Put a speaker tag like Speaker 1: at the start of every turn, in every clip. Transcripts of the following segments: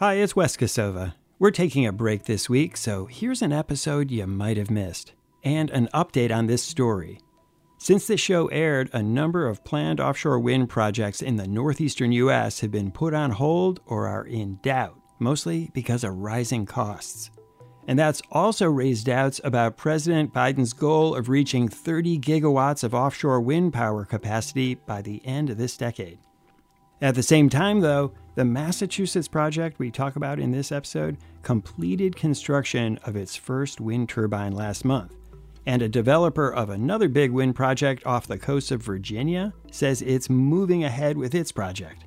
Speaker 1: Hi, it's Wes Kosova. We're taking a break this week, so here's an episode you might have missed and an update on this story. Since the show aired, a number of planned offshore wind projects in the northeastern U.S. have been put on hold or are in doubt, mostly because of rising costs. And that's also raised doubts about President Biden's goal of reaching 30 gigawatts of offshore wind power capacity by the end of this decade. At the same time, though, the Massachusetts project we talk about in this episode completed construction of its first wind turbine last month. And a developer of another big wind project off the coast of Virginia says it's moving ahead with its project.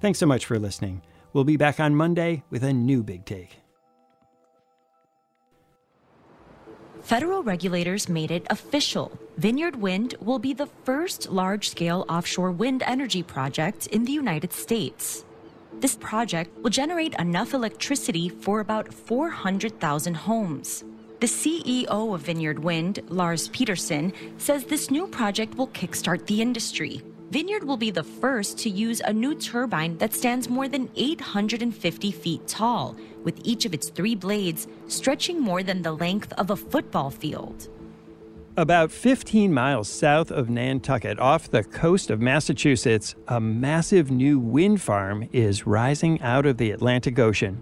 Speaker 1: Thanks so much for listening. We'll be back on Monday with a new big take.
Speaker 2: Federal regulators made it official. Vineyard Wind will be the first large scale offshore wind energy project in the United States. This project will generate enough electricity for about 400,000 homes. The CEO of Vineyard Wind, Lars Pedersen, says this new project will kickstart the industry. Vineyard will be the first to use a new turbine that stands more than 850 feet tall, with each of its three blades stretching more than the length of a football field.
Speaker 1: About 15 miles south of Nantucket, off the coast of Massachusetts, a massive new wind farm is rising out of the Atlantic Ocean.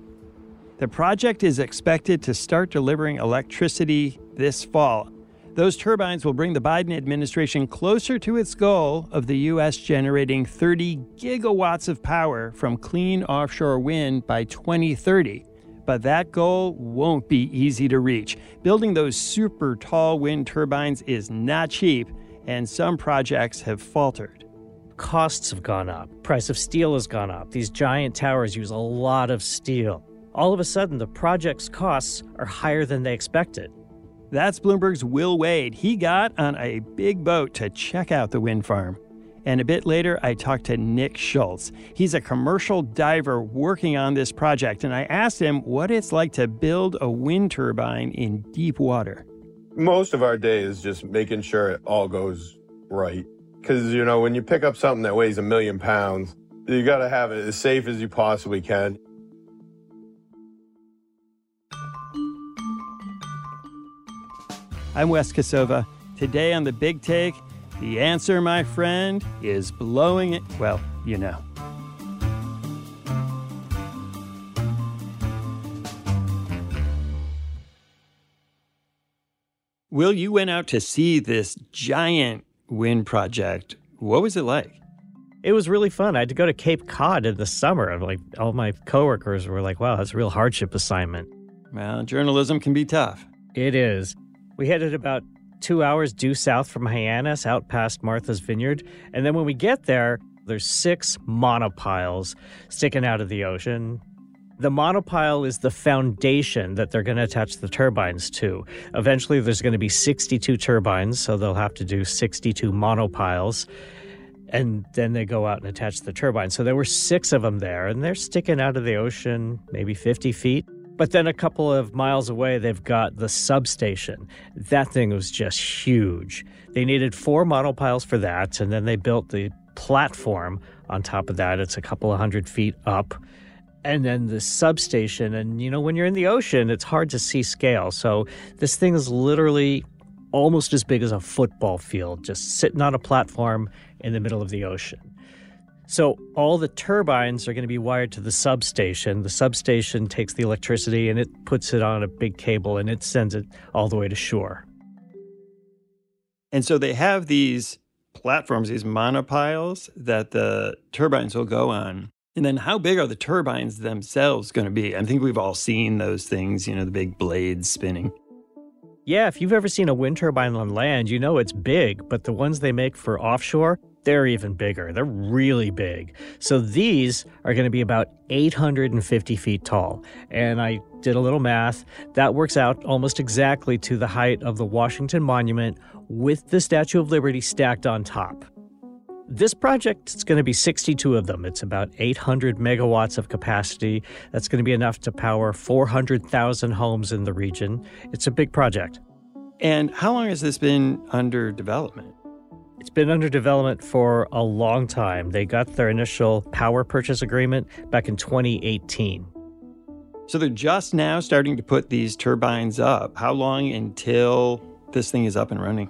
Speaker 1: The project is expected to start delivering electricity this fall those turbines will bring the Biden administration closer to its goal of the U.S. generating 30 gigawatts of power from clean offshore wind by 2030. But that goal won't be easy to reach. Building those super tall wind turbines is not cheap, and some projects have faltered.
Speaker 3: Costs have gone up, price of steel has gone up. These giant towers use a lot of steel. All of a sudden, the project's costs are higher than they expected.
Speaker 1: That's Bloomberg's Will Wade. He got on a big boat to check out the wind farm. And a bit later, I talked to Nick Schulz. He's a commercial diver working on this project, and I asked him what it's like to build a wind turbine in deep water.
Speaker 4: Most of our day is just making sure it all goes right. Because, you know, when you pick up something that weighs a million pounds, you got to have it as safe as you possibly can.
Speaker 1: I'm Wes Kosova. Today on the Big Take, the answer, my friend, is blowing it. Well, you know. Will, you went out to see this giant wind project. What was it like?
Speaker 3: It was really fun. I had to go to Cape Cod in the summer. Like all my coworkers were like, "Wow, that's a real hardship assignment."
Speaker 1: Well, journalism can be tough.
Speaker 3: It is. We headed about two hours due south from Hyannis, out past Martha's Vineyard. And then when we get there, there's six monopiles sticking out of the ocean. The monopile is the foundation that they're going to attach the turbines to. Eventually, there's going to be 62 turbines, so they'll have to do 62 monopiles. And then they go out and attach the turbines. So there were six of them there, and they're sticking out of the ocean maybe 50 feet. But then a couple of miles away, they've got the substation. That thing was just huge. They needed four monopiles for that, and then they built the platform on top of that. It's a couple of hundred feet up. And then the substation. And, you know, when you're in the ocean, it's hard to see scale. So this thing is literally almost as big as a football field, just sitting on a platform in the middle of the ocean. So all the turbines are going to be wired to the substation. The substation takes the electricity and it puts it on a big cable and it sends it all the way to shore.
Speaker 1: And so they have these platforms, these monopiles that the turbines will go on. And then how big are the turbines themselves going to be? I think we've all seen those things, you know, the big blades spinning.
Speaker 3: Yeah, if you've ever seen a wind turbine on land, you know it's big, but the ones they make for offshore, they're even bigger. They're really big. So these are going to be about 850 feet tall. And I did a little math. That works out almost exactly to the height of the Washington Monument with the Statue of Liberty stacked on top. This project is going to be 62 of them. It's about 800 megawatts of capacity. That's going to be enough to power 400,000 homes in the region. It's a big project.
Speaker 1: And how long has this been under development?
Speaker 3: It's been under development for a long time. They got their initial power purchase agreement back in 2018.
Speaker 1: So they're just now starting to put these turbines up. How long until this thing is up and running?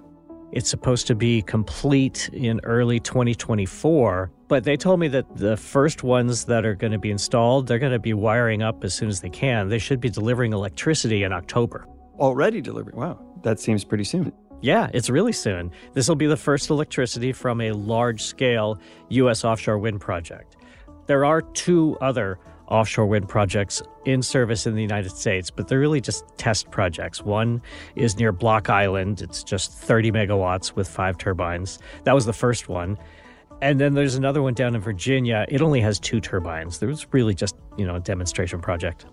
Speaker 3: It's supposed to be complete in early 2024, but they told me that the first ones that are going to be installed, they're going to be wiring up as soon as they can. They should be delivering electricity in October.
Speaker 1: Already delivering? Wow, that seems pretty soon.
Speaker 3: Yeah, it's really soon. This will be the first electricity from a large scale U.S. offshore wind project. There are two other offshore wind projects in service in the United States, but they're really just test projects. One is near Block Island, it's just 30 megawatts with five turbines. That was the first one. And then there's another one down in Virginia. It only has two turbines. There was really just, you know, a demonstration project.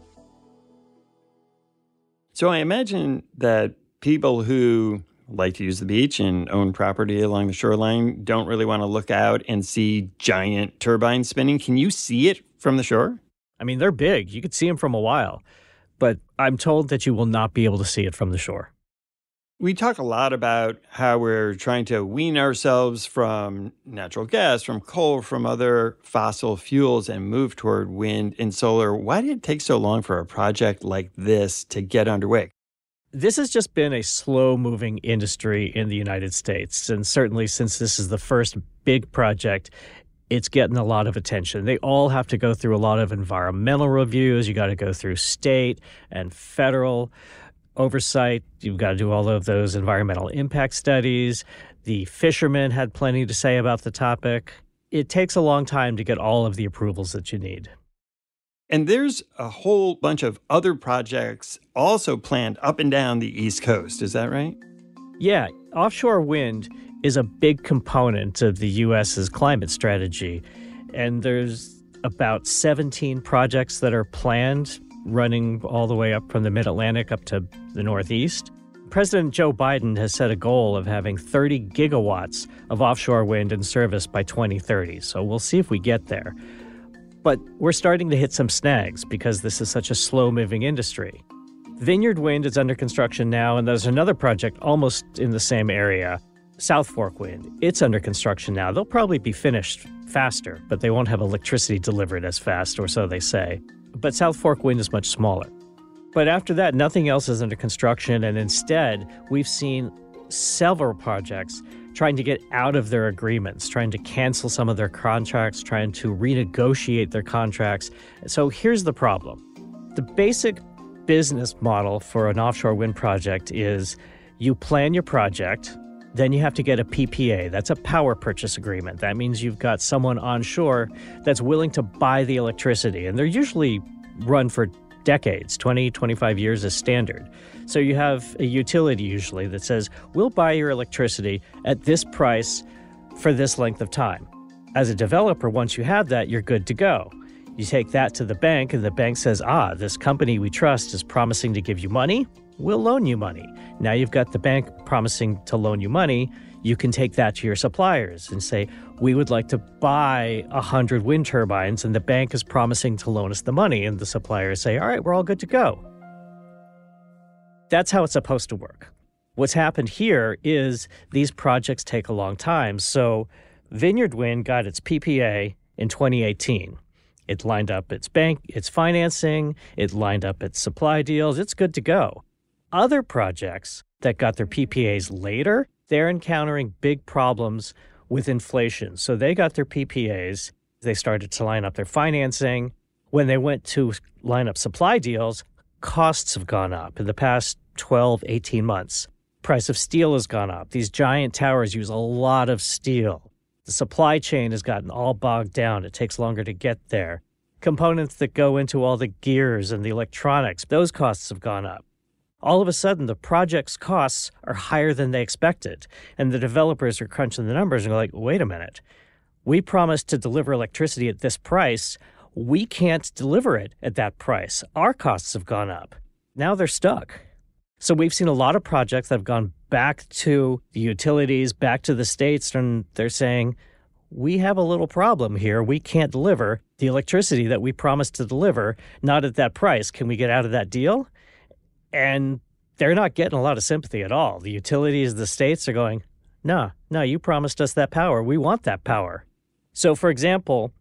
Speaker 1: So I imagine that people who like to use the beach and own property along the shoreline don't really want to look out and see giant turbines spinning. Can you see it from the shore?
Speaker 3: I mean, they're big. You could see them from a while, but I'm told that you will not be able to see it from the shore.
Speaker 1: We talk a lot about how we're trying to wean ourselves from natural gas, from coal, from other fossil fuels, and move toward wind and solar. Why did it take so long for a project like this to get underway?
Speaker 3: This has just been a slow moving industry in the United States. And certainly, since this is the first big project, it's getting a lot of attention. They all have to go through a lot of environmental reviews. You got to go through state and federal oversight. You've got to do all of those environmental impact studies. The fishermen had plenty to say about the topic. It takes a long time to get all of the approvals that you need.
Speaker 1: And there's a whole bunch of other projects also planned up and down the East Coast. Is that right?
Speaker 3: Yeah. Offshore wind is a big component of the U.S.'s climate strategy. And there's about 17 projects that are planned running all the way up from the mid Atlantic up to the Northeast. President Joe Biden has set a goal of having 30 gigawatts of offshore wind in service by 2030. So we'll see if we get there. But we're starting to hit some snags because this is such a slow moving industry. Vineyard Wind is under construction now, and there's another project almost in the same area, South Fork Wind. It's under construction now. They'll probably be finished faster, but they won't have electricity delivered as fast, or so they say. But South Fork Wind is much smaller. But after that, nothing else is under construction, and instead, we've seen several projects trying to get out of their agreements, trying to cancel some of their contracts, trying to renegotiate their contracts. So here's the problem the basic business model for an offshore wind project is you plan your project. Then you have to get a PPA. That's a power purchase agreement. That means you've got someone onshore that's willing to buy the electricity. And they're usually run for decades 20, 25 years is standard. So you have a utility usually that says, we'll buy your electricity at this price for this length of time. As a developer, once you have that, you're good to go. You take that to the bank, and the bank says, ah, this company we trust is promising to give you money. We'll loan you money. Now you've got the bank promising to loan you money. You can take that to your suppliers and say, we would like to buy 100 wind turbines, and the bank is promising to loan us the money. And the suppliers say, all right, we're all good to go. That's how it's supposed to work. What's happened here is these projects take a long time. So Vineyard Wind got its PPA in 2018. It lined up its bank, its financing, it lined up its supply deals. It's good to go. Other projects that got their PPAs later, they're encountering big problems with inflation. So they got their PPAs, they started to line up their financing. When they went to line up supply deals, costs have gone up. In the past 12, 18 months. Price of steel has gone up. These giant towers use a lot of steel. The supply chain has gotten all bogged down. It takes longer to get there. Components that go into all the gears and the electronics, those costs have gone up. All of a sudden the project's costs are higher than they expected. And the developers are crunching the numbers and go like, wait a minute. We promised to deliver electricity at this price. We can't deliver it at that price. Our costs have gone up. Now they're stuck. So we've seen a lot of projects that have gone back to the utilities, back to the states, and they're saying, we have a little problem here. We can't deliver the electricity that we promised to deliver, not at that price. Can we get out of that deal? And they're not getting a lot of sympathy at all. The utilities, the states are going, no, no, you promised us that power. We want that power. So, for example,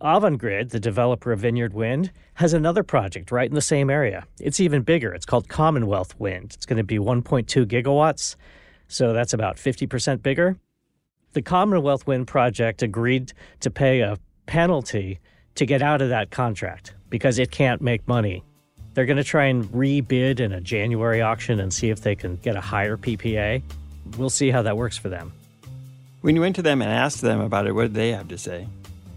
Speaker 3: Avangrid, the developer of Vineyard Wind, has another project right in the same area. It's even bigger. It's called Commonwealth Wind. It's going to be 1.2 gigawatts, so that's about 50% bigger. The Commonwealth Wind project agreed to pay a penalty to get out of that contract because it can't make money they're going to try and rebid in a January auction and see if they can get a higher PPA. We'll see how that works for them.
Speaker 1: When you went to them and asked them about it, what did they have to say?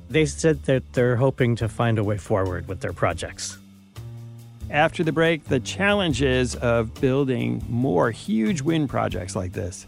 Speaker 3: They said that they're hoping to find a way forward with their projects.
Speaker 1: After the break, the challenges of building more huge wind projects like this.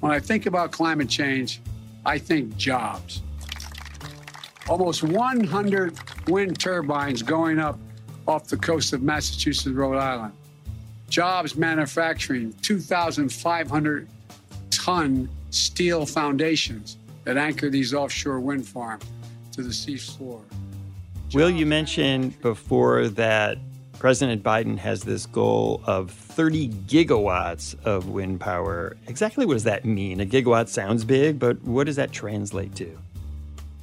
Speaker 5: When I think about climate change, I think jobs. Almost 100 wind turbines going up off the coast of Massachusetts, Rhode Island. Jobs manufacturing 2,500 ton steel foundations that anchor these offshore wind farms to the sea floor.
Speaker 1: Will, you mentioned before that President Biden has this goal of 30 gigawatts of wind power. Exactly what does that mean? A gigawatt sounds big, but what does that translate to?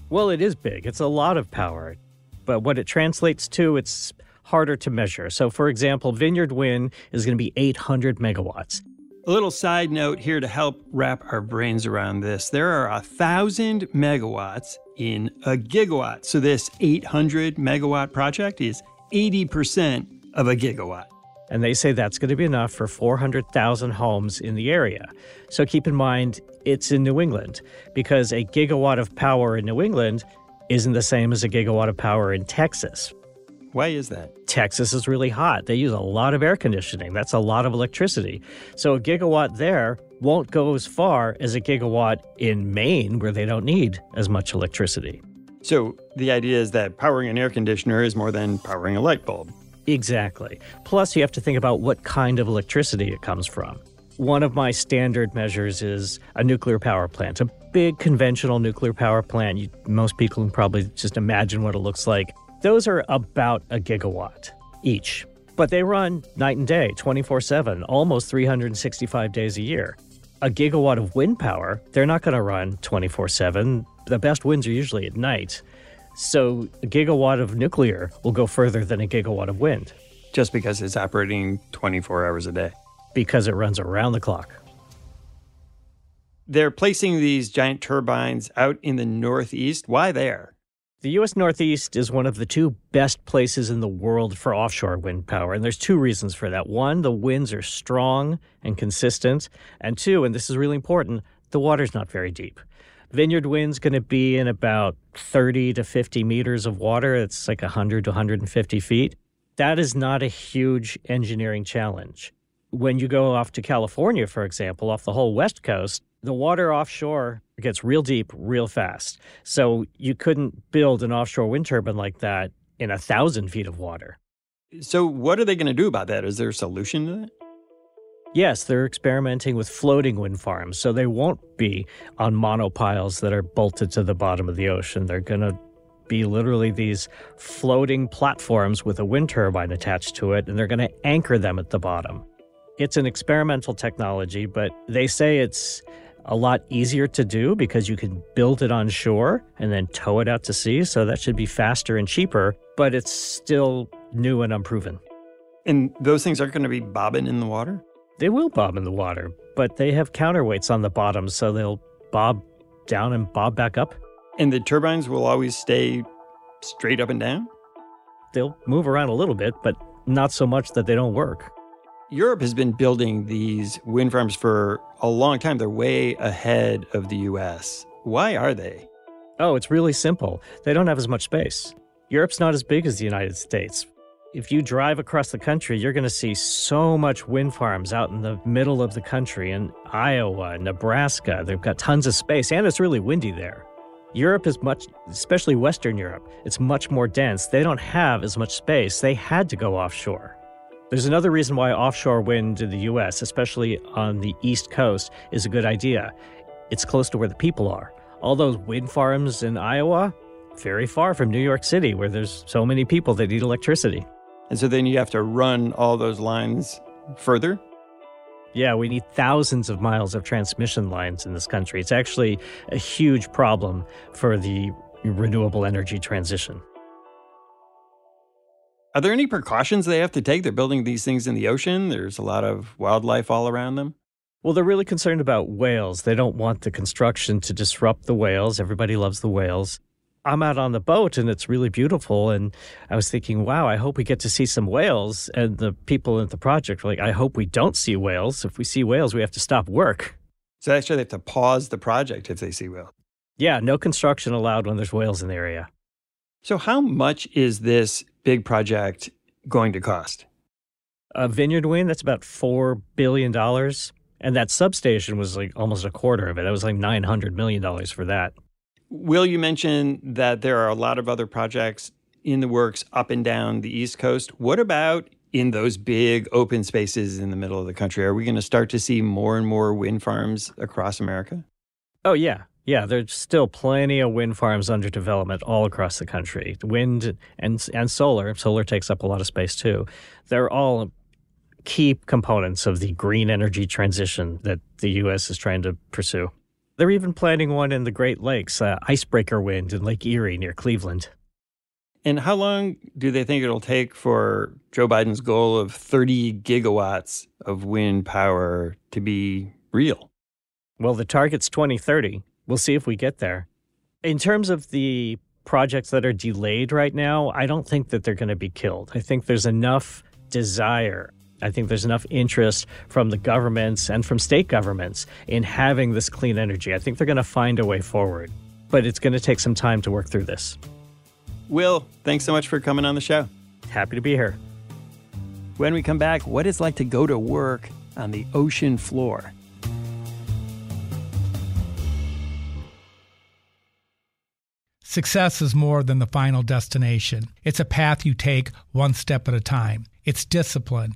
Speaker 3: Well, it is big. It's a lot of power. But what it translates to, it's harder to measure. So, for example, Vineyard Wind is going to be 800 megawatts.
Speaker 1: A little side note here to help wrap our brains around this. There are a thousand megawatts in a gigawatt. So this 800 megawatt project is 80% of a gigawatt.
Speaker 3: And they say that's going to be enough for 400,000 homes in the area. So keep in mind, it's in New England because a gigawatt of power in New England isn't the same as a gigawatt of power in Texas.
Speaker 1: Why is that?
Speaker 3: Texas is really hot. They use a lot of air conditioning. That's a lot of electricity. So a gigawatt there won't go as far as a gigawatt in Maine, where they don't need as much electricity.
Speaker 1: So the idea is that powering an air conditioner is more than powering a light bulb.
Speaker 3: Exactly. Plus, you have to think about what kind of electricity it comes from. One of my standard measures is a nuclear power plant, a big conventional nuclear power plant. You, most people can probably just imagine what it looks like. Those are about a gigawatt each, but they run night and day, 24 7, almost 365 days a year. A gigawatt of wind power, they're not going to run 24 7 the best winds are usually at night. So a gigawatt of nuclear will go further than a gigawatt of wind.
Speaker 1: Just because it's operating 24 hours a day.
Speaker 3: Because it runs around the clock.
Speaker 1: They're placing these giant turbines out in the Northeast. Why there?
Speaker 3: The U.S. Northeast is one of the two best places in the world for offshore wind power. And there's two reasons for that. One, the winds are strong and consistent. And two, and this is really important, the water's not very deep. Vineyard Wind's going to be in about 30 to 50 meters of water. It's like 100 to 150 feet. That is not a huge engineering challenge. When you go off to California, for example, off the whole West Coast, the water offshore gets real deep real fast. So you couldn't build an offshore wind turbine like that in a thousand feet of water.
Speaker 1: So, what are they going to do about that? Is there a solution to that?
Speaker 3: Yes, they're experimenting with floating wind farms. So they won't be on monopiles that are bolted to the bottom of the ocean. They're going to be literally these floating platforms with a wind turbine attached to it, and they're going to anchor them at the bottom. It's an experimental technology, but they say it's a lot easier to do because you can build it on shore and then tow it out to sea. So that should be faster and cheaper, but it's still new and unproven.
Speaker 1: And those things aren't going to be bobbing in the water?
Speaker 3: They will bob in the water, but they have counterweights on the bottom, so they'll bob down and bob back up.
Speaker 1: And the turbines will always stay straight up and down?
Speaker 3: They'll move around a little bit, but not so much that they don't work.
Speaker 1: Europe has been building these wind farms for a long time. They're way ahead of the US. Why are they?
Speaker 3: Oh, it's really simple. They don't have as much space. Europe's not as big as the United States. If you drive across the country, you're going to see so much wind farms out in the middle of the country in Iowa, Nebraska. They've got tons of space, and it's really windy there. Europe is much, especially Western Europe, it's much more dense. They don't have as much space. They had to go offshore. There's another reason why offshore wind in the US, especially on the East Coast, is a good idea. It's close to where the people are. All those wind farms in Iowa, very far from New York City, where there's so many people that need electricity.
Speaker 1: And so then you have to run all those lines further?
Speaker 3: Yeah, we need thousands of miles of transmission lines in this country. It's actually a huge problem for the renewable energy transition.
Speaker 1: Are there any precautions they have to take? They're building these things in the ocean. There's a lot of wildlife all around them.
Speaker 3: Well, they're really concerned about whales. They don't want the construction to disrupt the whales. Everybody loves the whales. I'm out on the boat and it's really beautiful. And I was thinking, wow, I hope we get to see some whales. And the people at the project were like, I hope we don't see whales. If we see whales, we have to stop work.
Speaker 1: So actually, they have to pause the project if they see whales.
Speaker 3: Yeah, no construction allowed when there's whales in the area.
Speaker 1: So, how much is this big project going to cost?
Speaker 3: A vineyard wind, that's about $4 billion. And that substation was like almost a quarter of it. That was like $900 million for that.
Speaker 1: Will, you mentioned that there are a lot of other projects in the works up and down the East Coast. What about in those big open spaces in the middle of the country? Are we going to start to see more and more wind farms across America?
Speaker 3: Oh, yeah. Yeah, there's still plenty of wind farms under development all across the country. Wind and and solar. Solar takes up a lot of space too. They're all key components of the green energy transition that the U.S. is trying to pursue. They're even planning one in the Great Lakes, uh, icebreaker wind in Lake Erie near Cleveland.
Speaker 1: And how long do they think it'll take for Joe Biden's goal of 30 gigawatts of wind power to be real?
Speaker 3: Well, the target's 2030. We'll see if we get there. In terms of the projects that are delayed right now, I don't think that they're going to be killed. I think there's enough desire. I think there's enough interest from the governments and from state governments in having this clean energy. I think they're going to find a way forward, but it's going to take some time to work through this.
Speaker 1: Will, thanks so much for coming on the show.
Speaker 3: Happy to be here.
Speaker 1: When we come back, what it's like to go to work on the ocean floor.
Speaker 6: Success is more than the final destination. It's a path you take one step at a time. It's discipline,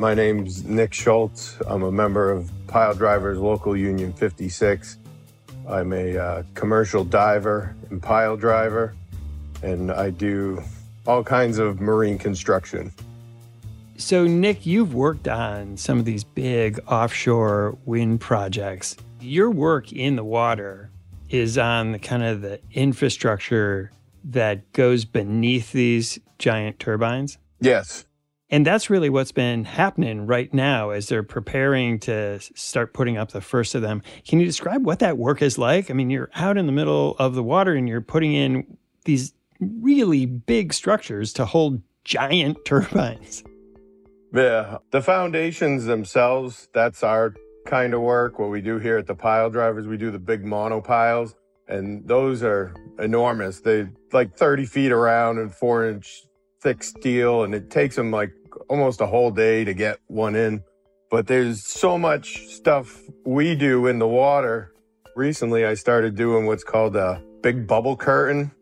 Speaker 4: My name's Nick Schulz. I'm a member of Pile Drivers Local Union 56. I'm a uh, commercial diver and pile driver, and I do all kinds of marine construction.
Speaker 1: So, Nick, you've worked on some of these big offshore wind projects. Your work in the water is on the kind of the infrastructure that goes beneath these giant turbines.
Speaker 4: Yes.
Speaker 1: And that's really what's been happening right now as they're preparing to start putting up the first of them. Can you describe what that work is like? I mean, you're out in the middle of the water and you're putting in these really big structures to hold giant turbines.
Speaker 4: Yeah, the foundations themselves, that's our kind of work. What we do here at the pile drivers, we do the big monopiles, and those are enormous. They're like 30 feet around and four inch thick steel, and it takes them like almost a whole day to get one in. But there's so much stuff we do in the water. Recently, I started doing what's called a big bubble curtain.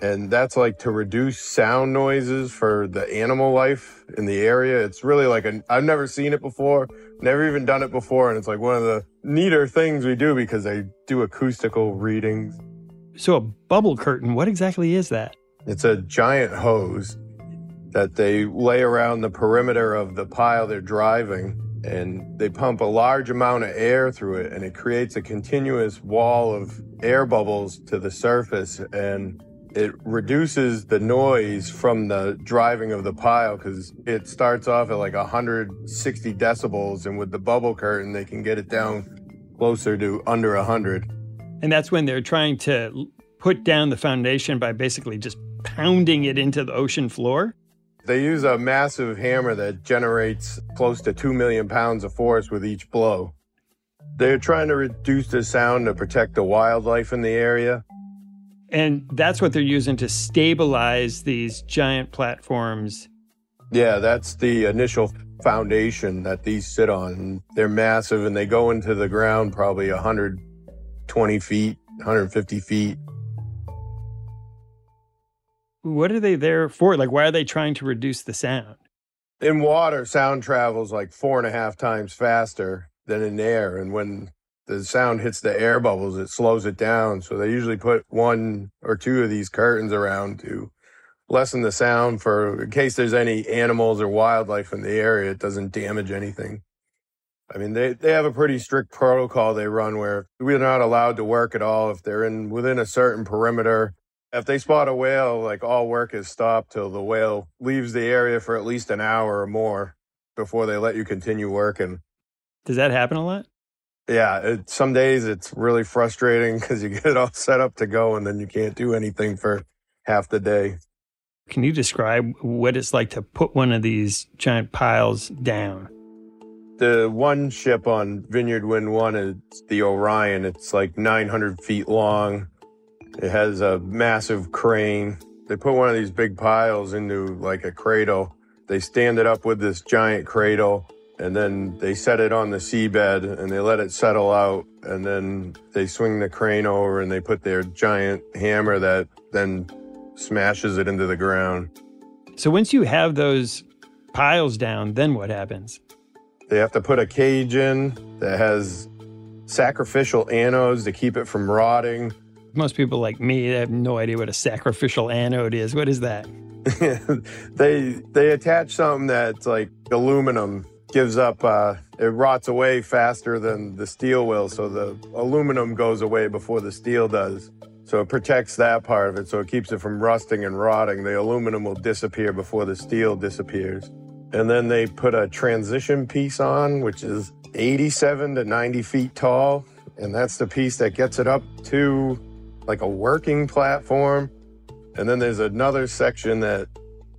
Speaker 4: And that's like to reduce sound noises for the animal life in the area. It's really like a, I've never seen it before, never even done it before. And it's like one of the neater things we do because they do acoustical readings.
Speaker 1: So, a bubble curtain, what exactly is that?
Speaker 4: It's a giant hose that they lay around the perimeter of the pile they're driving and they pump a large amount of air through it and it creates a continuous wall of air bubbles to the surface and it reduces the noise from the driving of the pile because it starts off at like 160 decibels and with the bubble curtain they can get it down closer to under 100
Speaker 1: and that's when they're trying to put down the foundation by basically just pounding it into the ocean floor
Speaker 4: they use a massive hammer that generates close to 2 million pounds of force with each blow. They're trying to reduce the sound to protect the wildlife in the area.
Speaker 1: And that's what they're using to stabilize these giant platforms.
Speaker 4: Yeah, that's the initial foundation that these sit on. They're massive and they go into the ground probably 120 feet, 150 feet
Speaker 1: what are they there for? Like, why are they trying to reduce the sound?
Speaker 4: In water, sound travels like four and a half times faster than in air. And when the sound hits the air bubbles, it slows it down. So they usually put one or two of these curtains around to lessen the sound for in case there's any animals or wildlife in the area, it doesn't damage anything. I mean, they, they have a pretty strict protocol they run where we're not allowed to work at all if they're in within a certain perimeter if they spot a whale, like all work is stopped till the whale leaves the area for at least an hour or more before they let you continue working.
Speaker 1: Does that happen a lot?
Speaker 4: Yeah, it, some days it's really frustrating because you get it all set up to go and then you can't do anything for half the day.
Speaker 1: Can you describe what it's like to put one of these giant piles down?
Speaker 4: The one ship on Vineyard Wind 1 is the Orion. It's like 900 feet long it has a massive crane. They put one of these big piles into like a cradle. They stand it up with this giant cradle and then they set it on the seabed and they let it settle out and then they swing the crane over and they put their giant hammer that then smashes it into the ground.
Speaker 1: So once you have those piles down, then what happens?
Speaker 4: They have to put a cage in that has sacrificial anodes to keep it from rotting
Speaker 1: Most people like me they have no idea what a sacrificial anode is. What is that?
Speaker 4: they they attach something that's like aluminum gives up uh, it rots away faster than the steel will so the aluminum goes away before the steel does so it protects that part of it so it keeps it from rusting and rotting the aluminum will disappear before the steel disappears and then they put a transition piece on which is 87 to 90 feet tall and that's the piece that gets it up to like a working platform and then there's another section that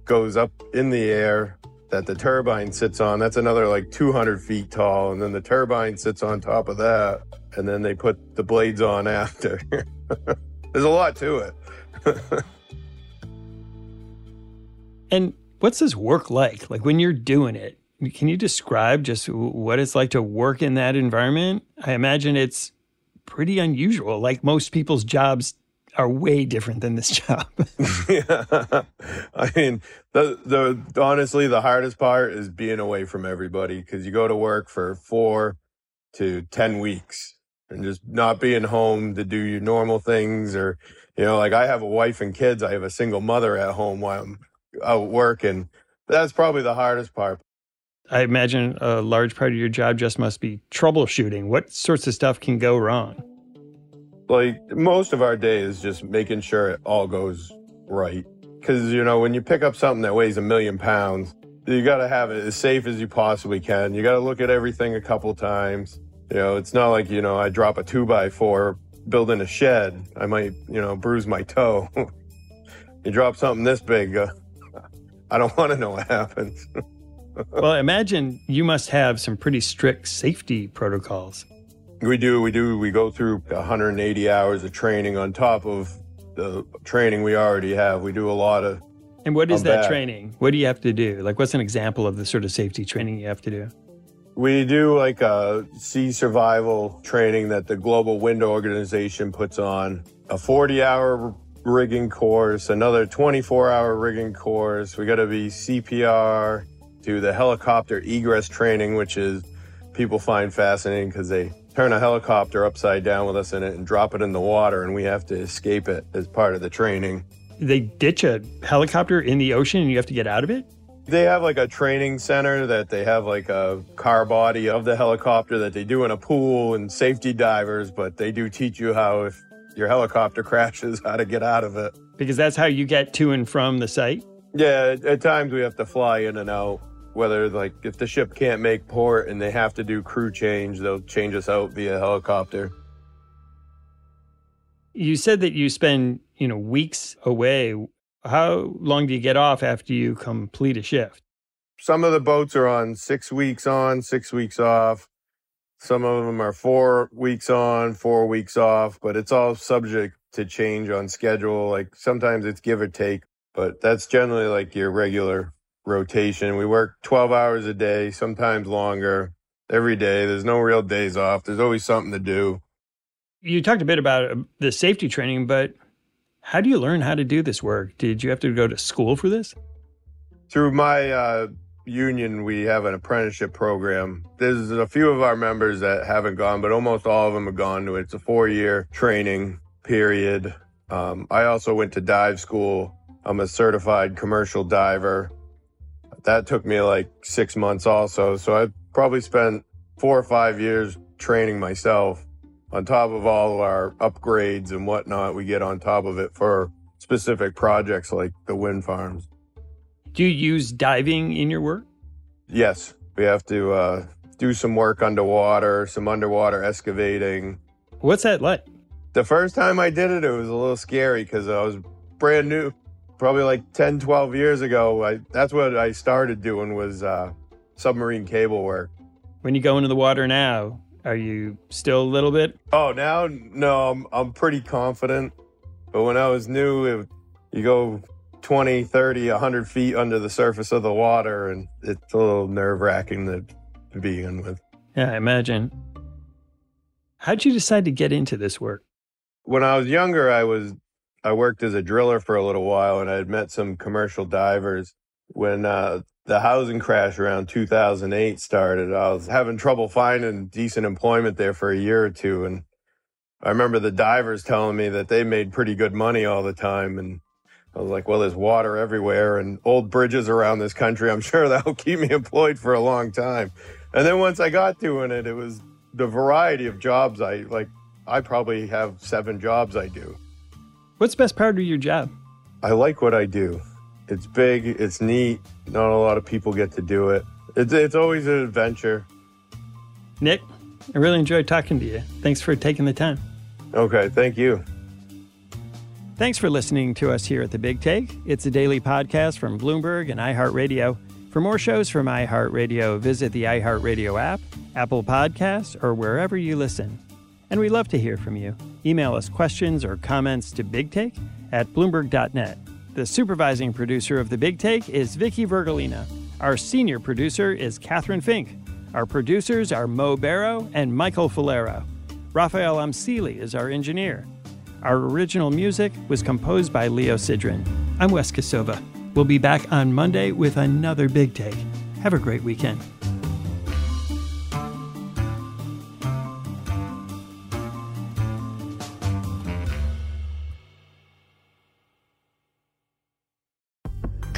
Speaker 4: goes up in the air that the turbine sits on. That's another like 200 feet tall. And then the turbine sits on top of that. And then they put the blades on after. there's a lot to it.
Speaker 1: and what's this work like? Like when you're doing it, can you describe just what it's like to work in that environment? I imagine it's pretty unusual. Like most people's jobs are way different than this job.
Speaker 4: yeah. I mean, the the honestly the hardest part is being away from everybody cuz you go to work for 4 to 10 weeks and just not being home to do your normal things or you know, like I have a wife and kids, I have a single mother at home while I'm out working. That's probably the hardest part.
Speaker 1: I imagine a large part of your job just must be troubleshooting. What sorts of stuff can go wrong?
Speaker 4: like most of our day is just making sure it all goes right. Because, you know, when you pick up something that weighs a million pounds, you got to have it as safe as you possibly can. You got to look at everything a couple times. You know, it's not like, you know, I drop a two by four building a shed. I might, you know, bruise my toe. you drop something this big, uh, I don't want to know what happens.
Speaker 1: well, imagine you must have some pretty strict safety protocols.
Speaker 4: We do. We do. We go through 180 hours of training on top of the training we already have. We do a lot of.
Speaker 1: And what is that, that training? What do you have to do? Like, what's an example of the sort of safety training you have to do?
Speaker 4: We do like a sea survival training that the Global Wind Organization puts on, a 40 hour rigging course, another 24 hour rigging course. We got to be CPR, do the helicopter egress training, which is people find fascinating because they turn a helicopter upside down with us in it and drop it in the water, and we have to escape it as part of the training.
Speaker 1: They ditch a helicopter in the ocean and you have to get out of it?
Speaker 4: They have like a training center that they have like a car body of the helicopter that they do in a pool and safety divers, but they do teach you how if your helicopter crashes, how to get out of it.
Speaker 1: Because that's how you get to and from the site?
Speaker 4: Yeah, at times we have to fly in and out whether like if the ship can't make port and they have to do crew change, they'll change us out via helicopter.
Speaker 1: You said that you spend, you know, weeks away. How long do you get off after you complete a shift?
Speaker 4: Some of the boats are on 6 weeks on, 6 weeks off. Some of them are 4 weeks on, 4 weeks off, but it's all subject to change on schedule. Like sometimes it's give or take, but that's generally like your regular rotation. We work 12 hours a day, sometimes longer, every day. There's no real days off. There's always something to do.
Speaker 1: You talked a bit about uh, the safety training, but how do you learn how to do this work? Did you have to go to school for this?
Speaker 4: Through my uh, union, we have an apprenticeship program. There's a few of our members that haven't gone, but almost all of them have gone to it. It's a four year training period. Um, I also went to dive school. I'm a certified commercial diver that took me like six months also. So I probably spent four or five years training myself on top of all of our upgrades and whatnot we get on top of it for specific projects like the wind farms.
Speaker 1: Do you use diving in your work?
Speaker 4: Yes, we have to uh, do some work underwater, some underwater excavating.
Speaker 1: What's that like?
Speaker 4: The first time I did it, it was a little scary because I was brand new probably like 10, 12 years ago, I, that's what I started doing was uh, submarine cable work.
Speaker 1: When you go into the water now, are you still a little bit?
Speaker 4: Oh, now, no, I'm, I'm pretty confident. But when I was new, it, you go 20, 30, 100 feet under the surface of the water, and it's a little nerve wracking to, to begin with.
Speaker 1: Yeah, I imagine. How'd you decide to get into this work?
Speaker 4: When I was younger, I was I worked as a driller for a little while and I had met some commercial divers. When uh, the housing crash around 2008 started, I was having trouble finding decent employment there for a year or two. And I remember the divers telling me that they made pretty good money all the time. And I was like, well, there's water everywhere and old bridges around this country. I'm sure that'll keep me employed for a long time. And then once I got doing it, it was the variety of jobs I like. I probably have seven jobs I do.
Speaker 1: What's the best part of your job?
Speaker 4: I like what I do. It's big, it's neat. Not a lot of people get to do it. It's, it's always an adventure.
Speaker 1: Nick, I really enjoyed talking to you. Thanks for taking the time.
Speaker 4: Okay, thank you.
Speaker 1: Thanks for listening to us here at The Big Take. It's a daily podcast from Bloomberg and iHeartRadio. For more shows from iHeartRadio, visit the iHeartRadio app, Apple Podcasts, or wherever you listen. And we love to hear from you. Email us questions or comments to bigtake at bloomberg.net. The supervising producer of The Big Take is Vicky Vergolina. Our senior producer is Catherine Fink. Our producers are Mo Barrow and Michael Falero. Rafael Amsili is our engineer. Our original music was composed by Leo Sidran. I'm Wes Kosova. We'll be back on Monday with another Big Take. Have a great weekend.